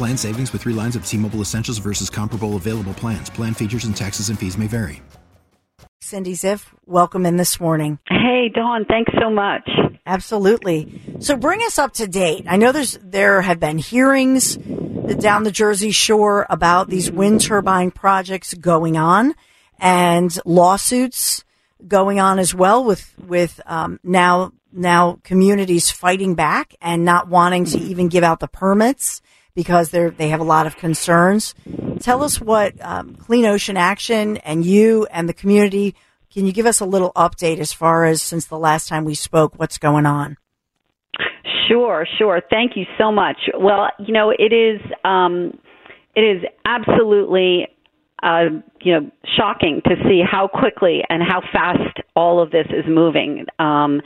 Plan savings with three lines of T Mobile Essentials versus comparable available plans. Plan features and taxes and fees may vary. Cindy Ziff, welcome in this morning. Hey, Dawn, thanks so much. Absolutely. So bring us up to date. I know there's there have been hearings down the Jersey Shore about these wind turbine projects going on and lawsuits going on as well with with um, now now communities fighting back and not wanting to even give out the permits because they they have a lot of concerns. Tell us what um, Clean Ocean Action and you and the community. Can you give us a little update as far as since the last time we spoke? What's going on? Sure, sure. Thank you so much. Well, you know, it is um, it is absolutely uh, you know shocking to see how quickly and how fast all of this is moving. Um,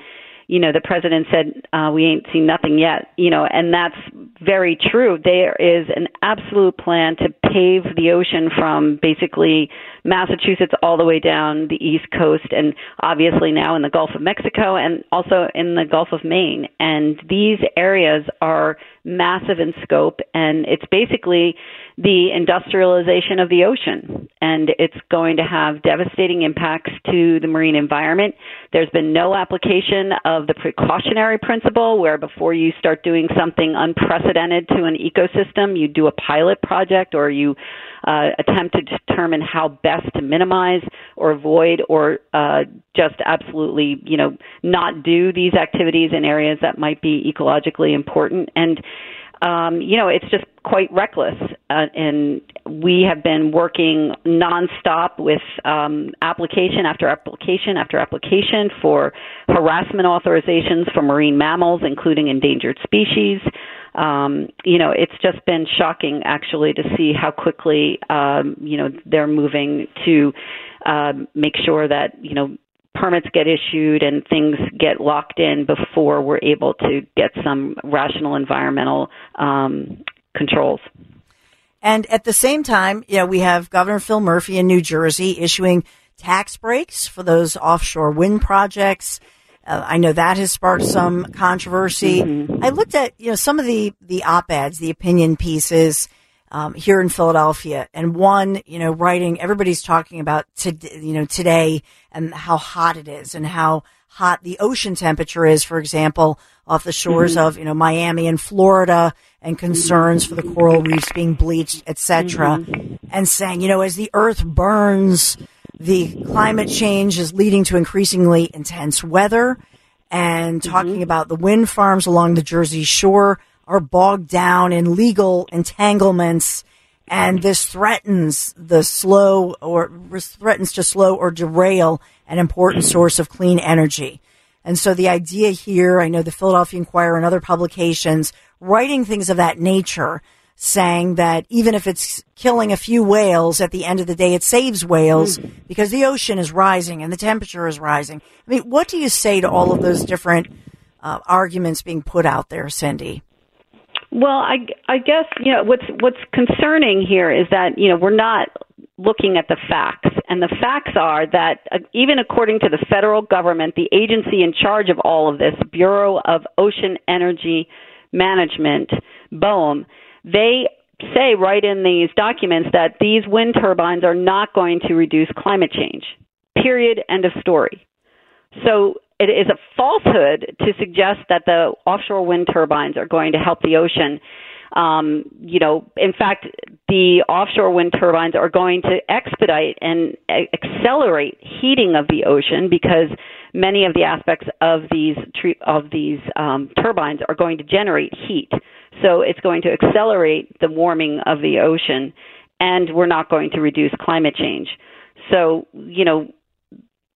you know, the president said, uh, we ain't seen nothing yet, you know, and that's very true. There is an absolute plan to pave the ocean from basically Massachusetts all the way down the East Coast and obviously now in the Gulf of Mexico and also in the Gulf of Maine. And these areas are massive in scope and it's basically the industrialization of the ocean and it's going to have devastating impacts to the marine environment. There's been no application of the precautionary principle where before you start doing something unprecedented to an ecosystem, you do a pilot project or you uh, attempt to determine how best to minimize or avoid or uh, just absolutely, you know, not do these activities in areas that might be ecologically important. And um, you know, it's just quite reckless. Uh, and we have been working nonstop with um, application after application after application for harassment authorizations for marine mammals, including endangered species. Um, you know, it's just been shocking actually to see how quickly, um, you know, they're moving to uh, make sure that, you know, permits get issued and things get locked in before we're able to get some rational environmental um, controls. And at the same time, you know, we have Governor Phil Murphy in New Jersey issuing tax breaks for those offshore wind projects. Uh, I know that has sparked some controversy. Mm-hmm. I looked at you know some of the the op eds, the opinion pieces um, here in Philadelphia, and one you know writing everybody's talking about to, you know today and how hot it is and how hot the ocean temperature is, for example, off the shores mm-hmm. of you know Miami and Florida, and concerns for the coral reefs being bleached, etc. Mm-hmm. And saying you know as the Earth burns the climate change is leading to increasingly intense weather and talking mm-hmm. about the wind farms along the Jersey Shore are bogged down in legal entanglements and this threatens the slow or threatens to slow or derail an important source of clean energy. And so the idea here, I know the Philadelphia Inquirer and other publications writing things of that nature saying that even if it's killing a few whales, at the end of the day, it saves whales mm. because the ocean is rising and the temperature is rising. I mean, what do you say to all of those different uh, arguments being put out there, Cindy? Well, I, I guess you know what's what's concerning here is that you know we're not looking at the facts, and the facts are that uh, even according to the federal government, the agency in charge of all of this, Bureau of Ocean Energy Management, BOEM, they say right in these documents that these wind turbines are not going to reduce climate change. Period. End of story. So it is a falsehood to suggest that the offshore wind turbines are going to help the ocean. Um, you know, in fact, the offshore wind turbines are going to expedite and accelerate heating of the ocean because many of the aspects of these of these um, turbines are going to generate heat. So it's going to accelerate the warming of the ocean, and we're not going to reduce climate change. So you know,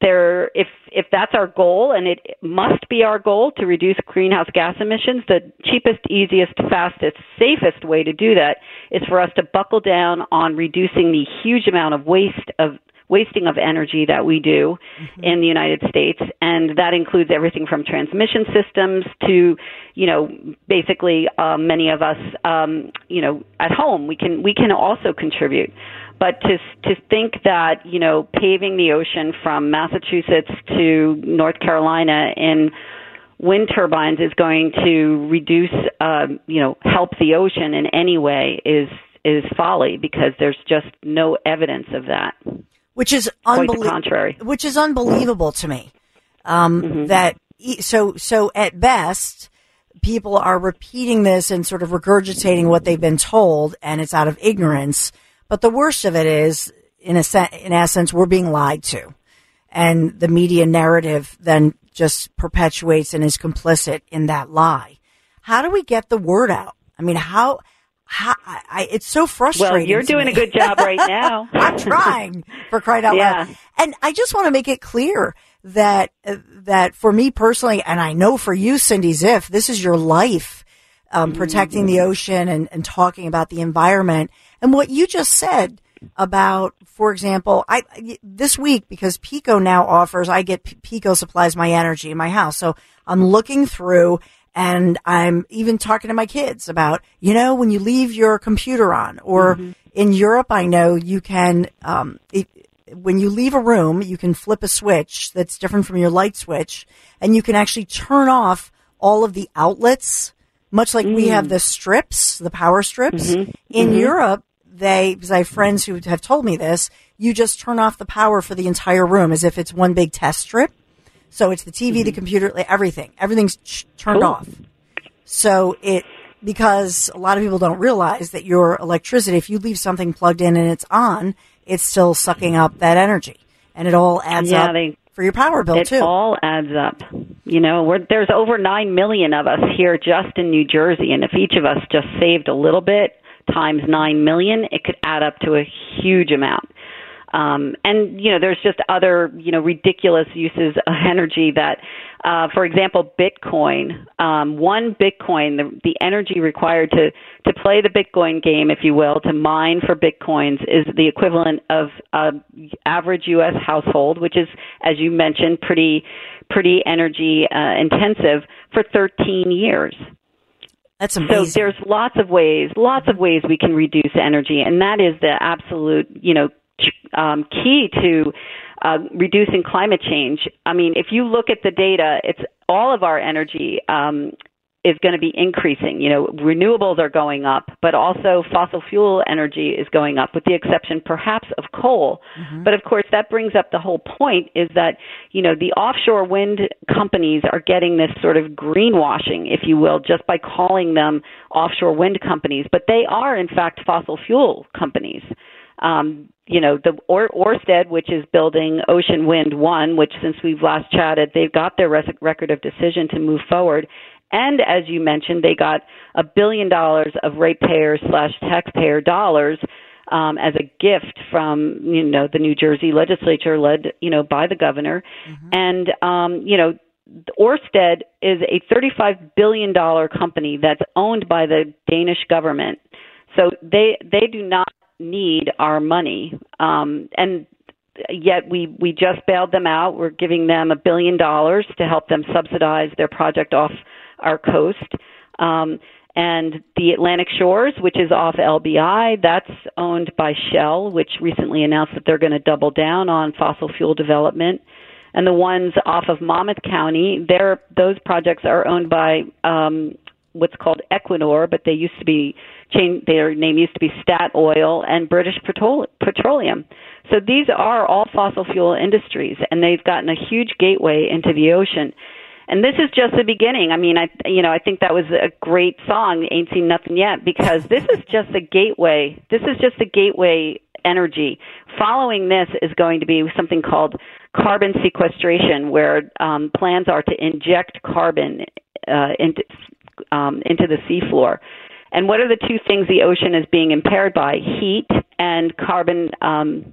there if if that's our goal and it must be our goal to reduce greenhouse gas emissions the cheapest easiest fastest safest way to do that is for us to buckle down on reducing the huge amount of waste of wasting of energy that we do mm-hmm. in the United States and that includes everything from transmission systems to you know basically uh, many of us um, you know at home we can we can also contribute but to to think that you know paving the ocean from Massachusetts to North Carolina in wind turbines is going to reduce, uh, you know, help the ocean in any way is is folly because there's just no evidence of that. Which is unbelievable. contrary. Which is unbelievable to me. Um, mm-hmm. That so so at best, people are repeating this and sort of regurgitating what they've been told, and it's out of ignorance. But the worst of it is, in a se- in essence, we're being lied to, and the media narrative then just perpetuates and is complicit in that lie. How do we get the word out? I mean, how? How, I, it's so frustrating. Well, you're doing a good job right now. I'm trying for crying out yeah. loud. And I just want to make it clear that uh, that for me personally, and I know for you, Cindy Ziff, this is your life, um, protecting mm-hmm. the ocean and, and talking about the environment. And what you just said about, for example, I this week because PECO now offers, I get PECO supplies my energy in my house. So I'm looking through and I'm even talking to my kids about, you know, when you leave your computer on, or mm-hmm. in Europe, I know you can, um, it, when you leave a room, you can flip a switch that's different from your light switch, and you can actually turn off all of the outlets, much like mm. we have mm. the strips, the power strips. Mm-hmm. In mm-hmm. Europe, they, because I have friends who have told me this, you just turn off the power for the entire room as if it's one big test strip. So it's the TV, mm-hmm. the computer, everything. Everything's ch- turned cool. off. So it, because a lot of people don't realize that your electricity, if you leave something plugged in and it's on, it's still sucking up that energy. And it all adds yeah, up they, for your power bill, it too. It all adds up. You know, we're, there's over 9 million of us here just in New Jersey. And if each of us just saved a little bit, times 9 million, it could add up to a huge amount. Um, and you know, there's just other you know ridiculous uses of energy that, uh, for example, Bitcoin. Um, one Bitcoin, the, the energy required to to play the Bitcoin game, if you will, to mine for Bitcoins, is the equivalent of an average U.S. household, which is, as you mentioned, pretty pretty energy uh, intensive for 13 years. That's amazing. So there's lots of ways, lots of ways we can reduce energy, and that is the absolute, you know, um, key to uh, reducing climate change. I mean, if you look at the data, it's all of our energy um, is going to be increasing. You know, renewables are going up, but also fossil fuel energy is going up, with the exception perhaps of coal. Mm-hmm. But of course, that brings up the whole point is that, you know, the offshore wind companies are getting this sort of greenwashing, if you will, just by calling them offshore wind companies. But they are, in fact, fossil fuel companies. Um, you know, the or, Orsted, which is building Ocean Wind 1, which since we've last chatted, they've got their res- record of decision to move forward. And as you mentioned, they got a billion dollars of ratepayer slash taxpayer dollars um, as a gift from you know the New Jersey legislature, led you know by the governor, mm-hmm. and um, you know Orsted is a $35 billion company that's owned by the Danish government. So they they do not need our money, um, and yet we we just bailed them out. We're giving them a billion dollars to help them subsidize their project off our coast. Um, and the Atlantic Shores, which is off LBI, that's owned by Shell, which recently announced that they're going to double down on fossil fuel development. And the ones off of Monmouth County, those projects are owned by um, what's called Equinor, but they used to be changed, their name used to be Statoil and British Petroleum. So these are all fossil fuel industries, and they've gotten a huge gateway into the ocean. And this is just the beginning. I mean, I you know I think that was a great song, "Ain't Seen Nothing Yet," because this is just the gateway. This is just the gateway energy. Following this is going to be something called carbon sequestration, where um, plans are to inject carbon uh, into um, into the seafloor. And what are the two things the ocean is being impaired by? Heat and carbon um,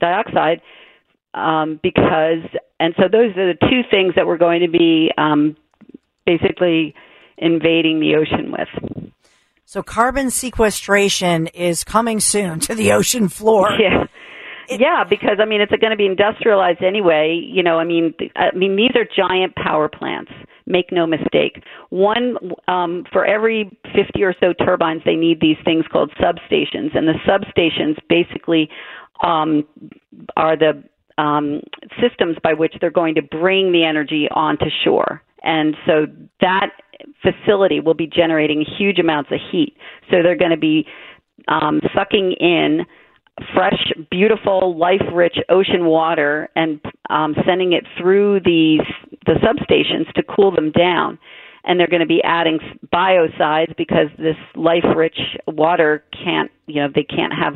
dioxide. Um, because, and so those are the two things that we're going to be um, basically invading the ocean with. So carbon sequestration is coming soon to the ocean floor. Yeah. It, yeah, because I mean it's going to be industrialized anyway. You know, I mean, I mean these are giant power plants. Make no mistake. One um, for every 50 or so turbines, they need these things called substations, and the substations basically um, are the um, systems by which they're going to bring the energy onto shore. And so that facility will be generating huge amounts of heat. So they're going to be um, sucking in fresh, beautiful, life-rich ocean water and um, sending it through these the substations to cool them down. And they're going to be adding biocides because this life-rich water can't, you know, they can't have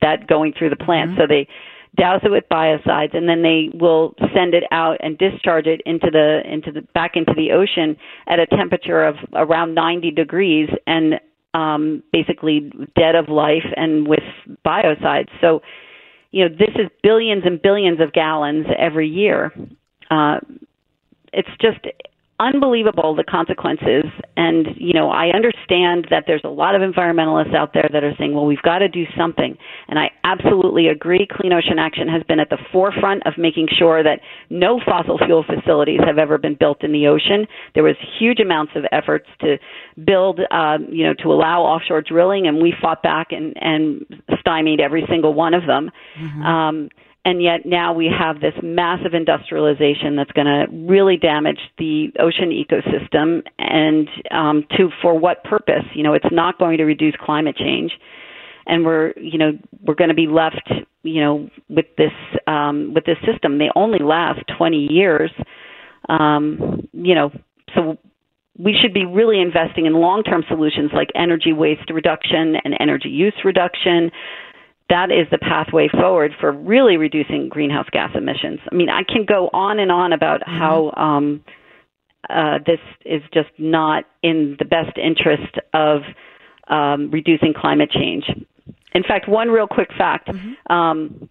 that going through the plant. Mm-hmm. So they douse it with biocides, and then they will send it out and discharge it into the into the back into the ocean at a temperature of around 90 degrees and um, basically dead of life and with biocides. So, you know, this is billions and billions of gallons every year. Uh, it's just unbelievable the consequences. And you know i understand that there's a lot of environmentalists out there that are saying well we've got to do something. And i absolutely agree. Clean ocean action has been at the forefront of making sure that no fossil fuel facilities have ever been built in the ocean. There was huge amounts of efforts to build um, you know to allow offshore drilling and we fought back and and stymied every single one of them. Mm-hmm. um, and yet now we have this massive industrialization that's going to really damage the ocean ecosystem and um, to for what purpose? You know it's not going to reduce climate change. And we're you know we're going to be left you know with this um, with this system. They only last 20 years. Um, you know so we should be really investing in long-term solutions like energy waste reduction and energy use reduction that is the pathway forward for really reducing greenhouse gas emissions. I mean, I can go on and on about mm-hmm. how um, uh, this is just not in the best interest of um, reducing climate change. In fact, one real quick fact. Mm-hmm. Um,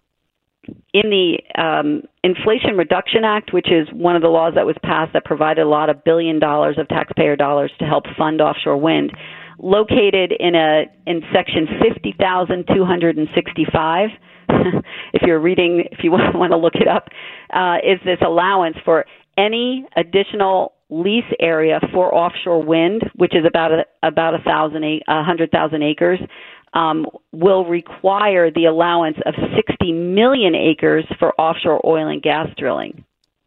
in the um, Inflation Reduction Act, which is one of the laws that was passed that provided a lot of billion dollars of taxpayer dollars to help fund offshore wind, located in a in section 50,265 if you're reading if you want to look it up uh, is this allowance for any additional lease area for offshore wind which is about a about a thousand a hundred thousand acres um, will require the allowance of 60 million acres for offshore oil and gas drilling.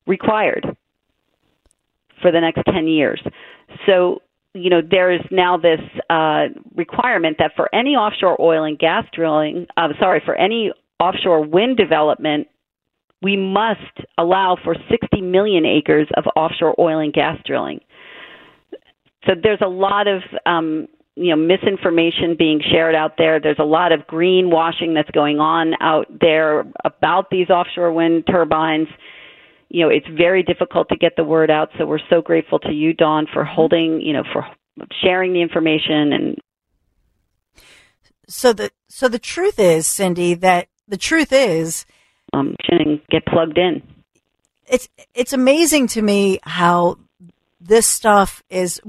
Required. For the next 10 years. So you know, there is now this uh, requirement that for any offshore oil and gas drilling, uh, sorry, for any offshore wind development, we must allow for 60 million acres of offshore oil and gas drilling. So there's a lot of um, you know misinformation being shared out there. There's a lot of greenwashing that's going on out there about these offshore wind turbines you know, it's very difficult to get the word out. So we're so grateful to you, Dawn, for mm-hmm. holding, you know, for sharing the information and. So the so the truth is, Cindy, that the truth is, um, get plugged in. It's it's amazing to me how this stuff is.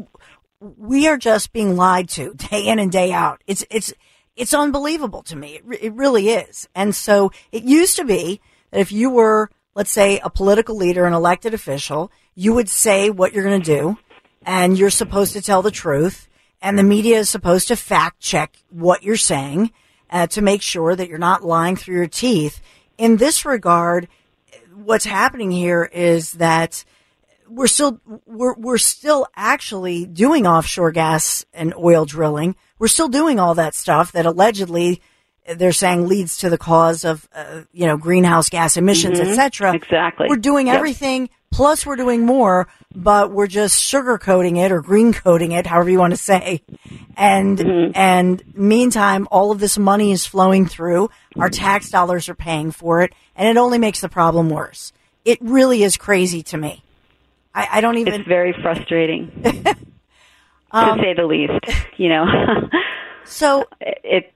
We are just being lied to day in and day out. It's it's it's unbelievable to me. It, it really is. And so it used to be that if you were let's say a political leader, an elected official, you would say what you're going to do and you're supposed to tell the truth and the media is supposed to fact check what you're saying uh, to make sure that you're not lying through your teeth. In this regard, what's happening here is that we're still we're we're still actually doing offshore gas and oil drilling. We're still doing all that stuff that allegedly they're saying leads to the cause of uh, you know greenhouse gas emissions, mm-hmm. etc. Exactly. We're doing yep. everything Plus, we're doing more, but we're just sugarcoating it or green coating it, however you want to say. And mm-hmm. and meantime, all of this money is flowing through. Our tax dollars are paying for it, and it only makes the problem worse. It really is crazy to me. I, I don't even. It's very frustrating, um, to say the least. You know. so it.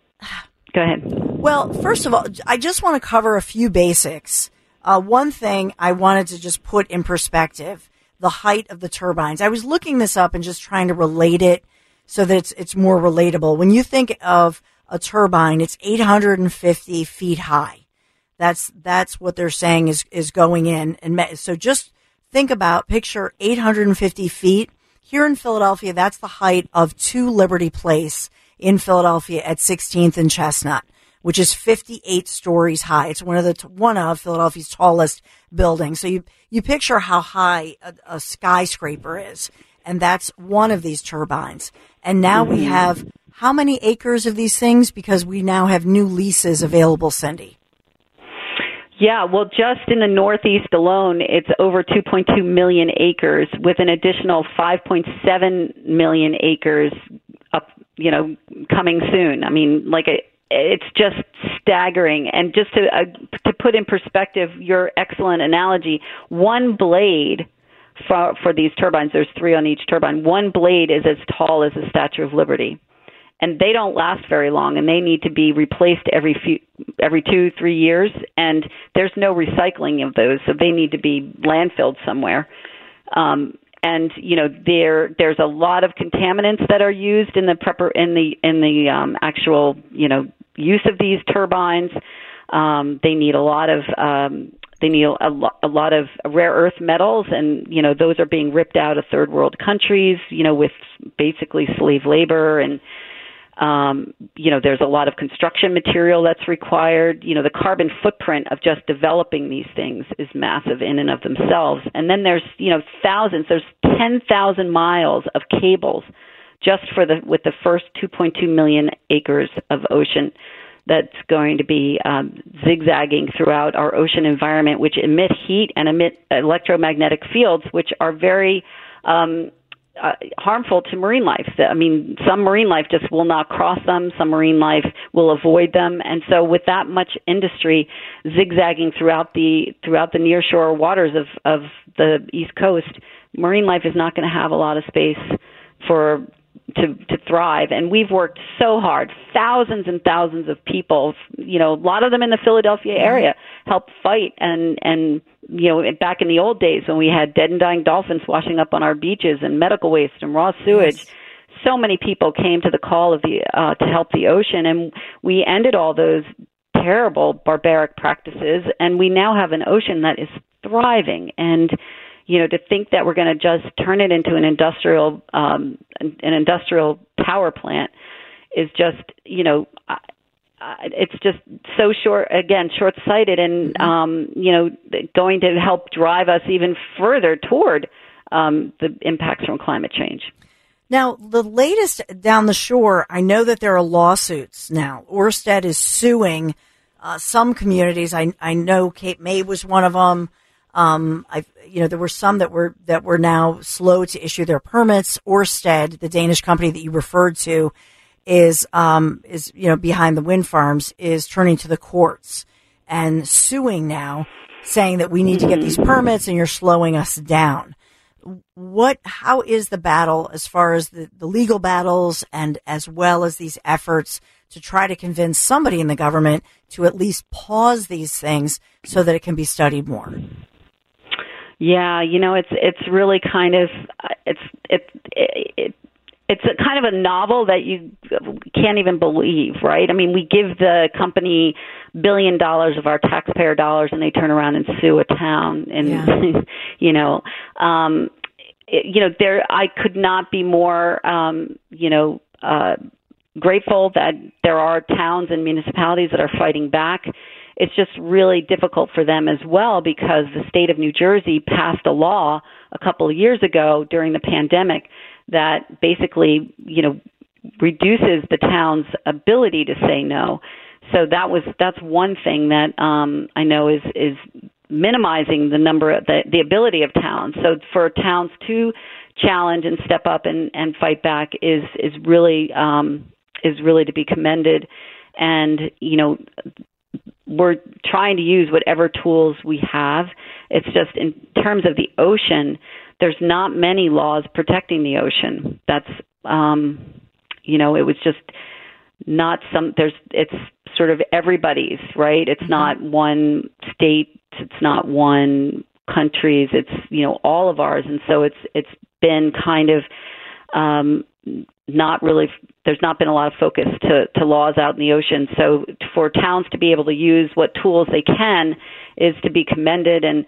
Go ahead. Well, first of all, I just want to cover a few basics uh, one thing I wanted to just put in perspective the height of the turbines. I was looking this up and just trying to relate it so that it's, it's more relatable. When you think of a turbine, it's 850 feet high. That's, that's what they're saying is, is going in. And so just think about, picture 850 feet. Here in Philadelphia, that's the height of 2 Liberty Place in Philadelphia at 16th and Chestnut which is 58 stories high. It's one of the, one of Philadelphia's tallest buildings. So you, you picture how high a, a skyscraper is. And that's one of these turbines. And now mm-hmm. we have how many acres of these things? Because we now have new leases available, Cindy. Yeah, well, just in the Northeast alone, it's over 2.2 million acres, with an additional 5.7 million acres up, you know, coming soon. I mean, like a, it's just staggering. And just to uh, to put in perspective your excellent analogy, one blade for for these turbines, there's three on each turbine. One blade is as tall as the Statue of Liberty, and they don't last very long, and they need to be replaced every few every two three years. And there's no recycling of those, so they need to be landfilled somewhere. Um, and you know there there's a lot of contaminants that are used in the prepper in the in the um, actual you know use of these turbines. Um, they need a lot of um, they need a, lo- a lot of rare earth metals, and you know those are being ripped out of third world countries. You know with basically slave labor and um, you know, there's a lot of construction material that's required. You know, the carbon footprint of just developing these things is massive in and of themselves. And then there's, you know, thousands, there's 10,000 miles of cables just for the, with the first 2.2 million acres of ocean that's going to be um, zigzagging throughout our ocean environment, which emit heat and emit electromagnetic fields, which are very um, uh, harmful to marine life. I mean, some marine life just will not cross them. Some marine life will avoid them. And so, with that much industry zigzagging throughout the throughout the nearshore waters of of the East Coast, marine life is not going to have a lot of space for to to thrive and we've worked so hard thousands and thousands of people you know a lot of them in the Philadelphia area helped fight and and you know back in the old days when we had dead and dying dolphins washing up on our beaches and medical waste and raw sewage yes. so many people came to the call of the uh to help the ocean and we ended all those terrible barbaric practices and we now have an ocean that is thriving and you know, to think that we're going to just turn it into an industrial um, an, industrial power plant is just, you know, it's just so short again short sighted and mm-hmm. um you know going to help drive us even further toward um the impacts from climate change now the latest down the shore i know that there are lawsuits now orsted is suing uh, some communities i i know cape may was one of them um, I, you know, there were some that were that were now slow to issue their permits. Orsted, the Danish company that you referred to, is um, is you know behind the wind farms, is turning to the courts and suing now, saying that we need to get these permits and you're slowing us down. What? How is the battle as far as the, the legal battles and as well as these efforts to try to convince somebody in the government to at least pause these things so that it can be studied more? Yeah, you know, it's it's really kind of it's it, it it's a kind of a novel that you can't even believe, right? I mean, we give the company billion dollars of our taxpayer dollars, and they turn around and sue a town, and yeah. you know, um, it, you know, there I could not be more, um, you know. Uh, grateful that there are towns and municipalities that are fighting back it's just really difficult for them as well because the state of New Jersey passed a law a couple of years ago during the pandemic that basically, you know, reduces the town's ability to say no. So that was that's one thing that um, I know is is minimizing the number of the, the ability of towns. So for towns to challenge and step up and, and fight back is is really um, is really to be commended. And you know, we're trying to use whatever tools we have. It's just in terms of the ocean, there's not many laws protecting the ocean. That's um, you know, it was just not some there's it's sort of everybody's, right? It's not one state, it's not one countries, it's you know all of ours and so it's it's been kind of um not really there's not been a lot of focus to, to laws out in the ocean. So for towns to be able to use what tools they can is to be commended and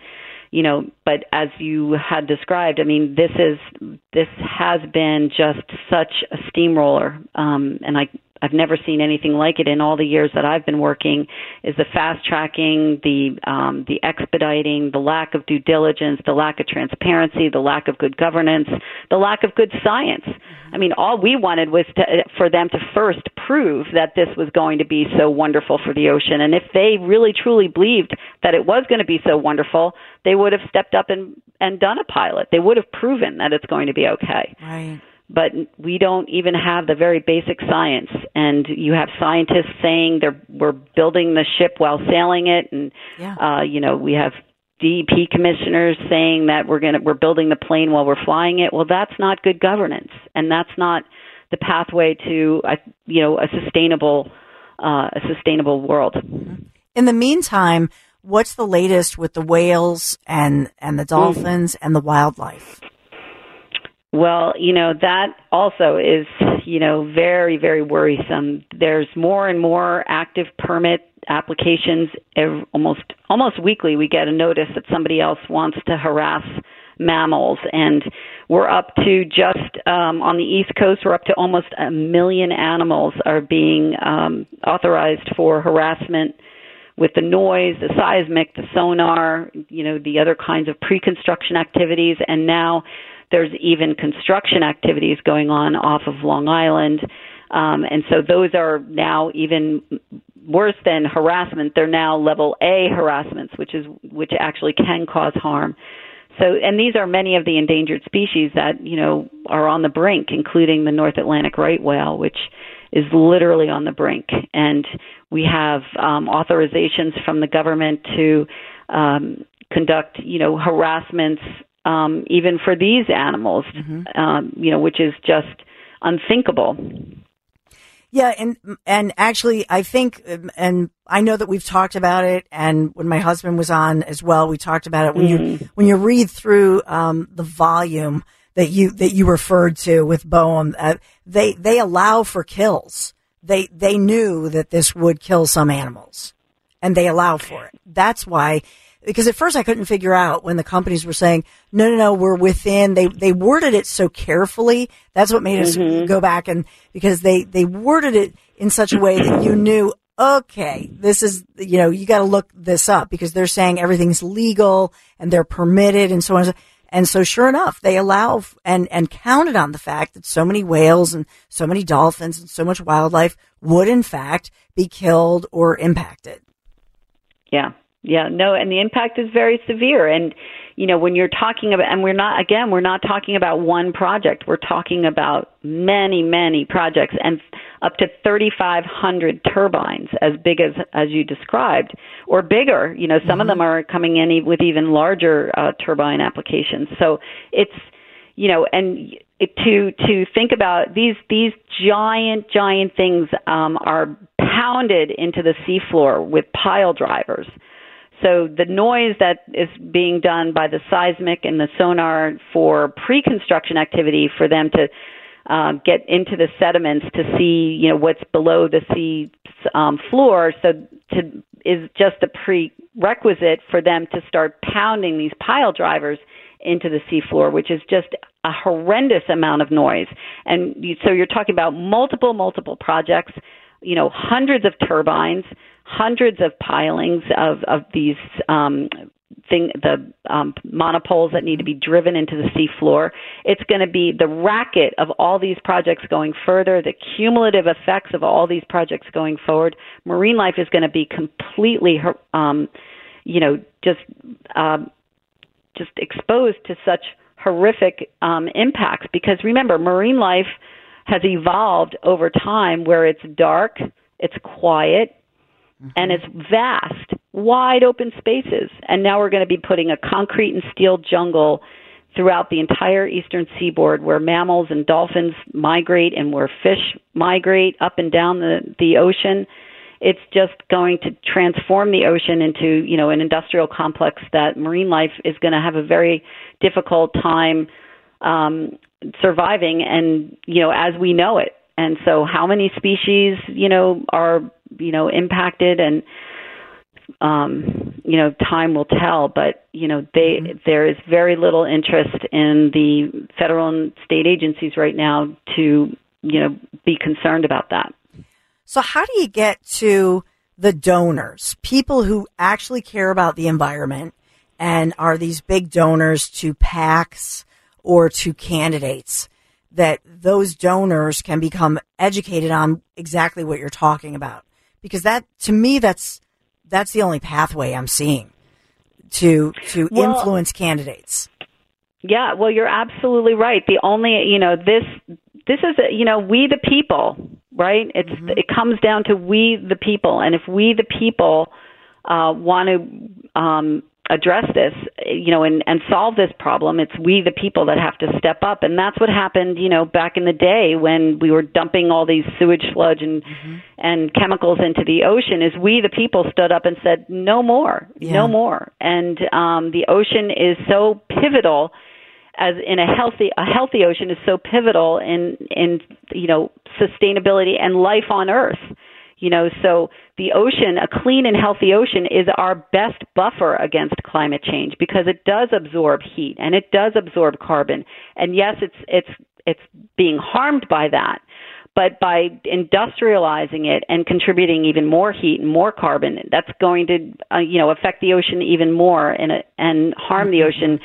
you know, but as you had described, I mean, this is this has been just such a steamroller, um, and I I've never seen anything like it in all the years that I've been working. Is the fast tracking, the um, the expediting, the lack of due diligence, the lack of transparency, the lack of good governance, the lack of good science. I mean, all we wanted was to, for them to first prove that this was going to be so wonderful for the ocean, and if they really truly believed that it was going to be so wonderful, they would have stepped up and and done a pilot. They would have proven that it's going to be okay. Right but we don't even have the very basic science. And you have scientists saying they're we're building the ship while sailing it, and yeah. uh, you know we have DEP commissioners saying that we're going to we're building the plane while we're flying it. Well, that's not good governance, and that's not the pathway to a, you know a sustainable uh, a sustainable world. In the meantime, what's the latest with the whales and and the dolphins mm. and the wildlife? Well, you know, that also is, you know, very, very worrisome. There's more and more active permit applications almost almost weekly we get a notice that somebody else wants to harass mammals and we're up to just um, on the east coast we're up to almost a million animals are being um, authorized for harassment with the noise the seismic the sonar you know the other kinds of pre-construction activities and now there's even construction activities going on off of Long Island. Um, and so those are now even worse than harassment. They're now level A harassments, which is which actually can cause harm. So, and these are many of the endangered species that you know are on the brink, including the North Atlantic right whale, which is literally on the brink. And we have um, authorizations from the government to um, conduct, you know, harassments um, even for these animals, mm-hmm. um, you know, which is just unthinkable. Yeah, and and actually, I think, and I know that we've talked about it, and when my husband was on as well, we talked about it. When mm-hmm. you when you read through um, the volume that you that you referred to with BOEM, uh, they they allow for kills. They they knew that this would kill some animals, and they allow for it. That's why because at first I couldn't figure out when the companies were saying, no, no, no, we're within, they, they worded it so carefully. That's what made mm-hmm. us go back and because they, they worded it in such a way that you knew, okay, this is, you know, you got to look this up because they're saying everything's legal and they're permitted and so on. And so sure enough, they allow and, and counted on the fact that so many whales and so many dolphins and so much wildlife would in fact be killed or impacted. Yeah, yeah, no, and the impact is very severe. And, you know, when you're talking about, and we're not, again, we're not talking about one project. We're talking about many, many projects and up to 3,500 turbines, as big as, as you described, or bigger. You know, some mm-hmm. of them are coming in with even larger uh, turbine applications. So it's, you know, and to to think about these these giant giant things um, are pounded into the seafloor with pile drivers. So the noise that is being done by the seismic and the sonar for pre-construction activity for them to uh, get into the sediments to see, you know, what's below the sea um, floor. So to is just a prerequisite for them to start pounding these pile drivers into the seafloor, which is just a horrendous amount of noise. And so you're talking about multiple, multiple projects, you know, hundreds of turbines hundreds of pilings of of these um, thing the um, monopoles that need to be driven into the seafloor. It's going to be the racket of all these projects going further, the cumulative effects of all these projects going forward. Marine life is going to be completely um, you know, just um, just exposed to such horrific um, impacts. Because remember, marine life has evolved over time where it's dark, it's quiet, mm-hmm. and it's vast, wide open spaces. And now we're going to be putting a concrete and steel jungle throughout the entire eastern seaboard where mammals and dolphins migrate and where fish migrate up and down the, the ocean. It's just going to transform the ocean into, you know, an industrial complex that marine life is going to have a very difficult time um, surviving and, you know, as we know it. And so how many species, you know, are, you know, impacted and um, you know, time will tell. But you know, they mm-hmm. there is very little interest in the federal and state agencies right now to you know be concerned about that. So, how do you get to the donors, people who actually care about the environment, and are these big donors to PACs or to candidates? That those donors can become educated on exactly what you're talking about, because that to me that's that's the only pathway I'm seeing to to well, influence candidates. Yeah, well, you're absolutely right. The only, you know, this this is, you know, we the people, right? It's mm-hmm. it comes down to we the people, and if we the people uh, want to um, address this, you know, and, and solve this problem. It's we, the people, that have to step up. And that's what happened, you know, back in the day when we were dumping all these sewage sludge and, mm-hmm. and chemicals into the ocean is we, the people, stood up and said, no more, yeah. no more. And um, the ocean is so pivotal as in a healthy a healthy ocean is so pivotal in in you know sustainability and life on earth you know, so the ocean, a clean and healthy ocean is our best buffer against climate change because it does absorb heat and it does absorb carbon. And yes, it's it's it's being harmed by that. But by industrializing it and contributing even more heat and more carbon, that's going to, uh, you know, affect the ocean even more and and harm the ocean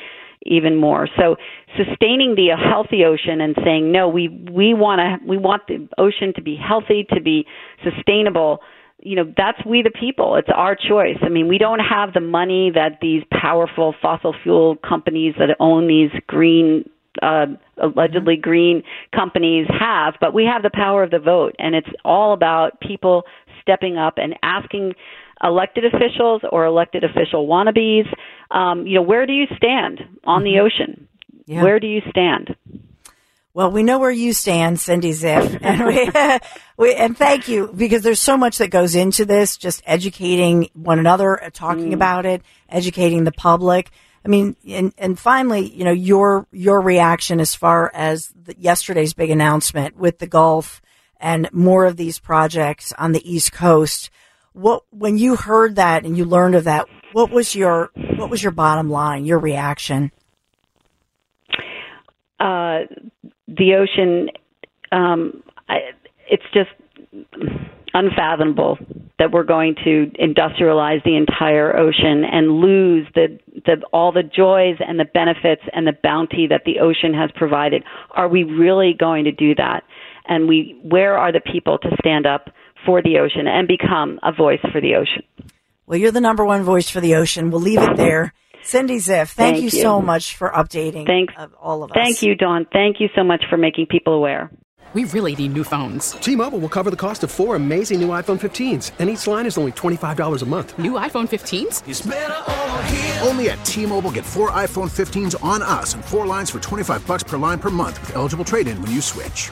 even more. So sustaining the healthy ocean and saying no, we we want to we want the ocean to be healthy, to be sustainable. You know, that's we the people. It's our choice. I mean, we don't have the money that these powerful fossil fuel companies that own these green uh, allegedly mm-hmm. green companies have, but we have the power of the vote, and it's all about people stepping up and asking elected officials or elected official wannabes. Um, you know, where do you stand on the mm-hmm. ocean? Yeah. Where do you stand? Well, we know where you stand, Cindy Ziff, and we, we, and thank you because there's so much that goes into this. Just educating one another, uh, talking mm. about it, educating the public. I mean, and and finally, you know, your your reaction as far as the, yesterday's big announcement with the Gulf and more of these projects on the East Coast what when you heard that and you learned of that, what was your what was your bottom line, your reaction? Uh, the ocean, um, I, it's just unfathomable that we're going to industrialize the entire ocean and lose the, the all the joys and the benefits and the bounty that the ocean has provided. Are we really going to do that? And we, where are the people to stand up for the ocean and become a voice for the ocean. Well, you're the number one voice for the ocean. We'll leave it there. Cindy Ziff, thank, thank you, you, so much for updating Thanks. all of us. Thank you, Dawn. Thank you so much for making people aware. We really need new phones. T-Mobile will cover the cost of four amazing new iPhone 15s, and each line is only $25 a month. New iPhone 15s? Only at T-Mobile get four iPhone 15s on us and four lines for 25 bucks per line per month with eligible trade-in when you switch.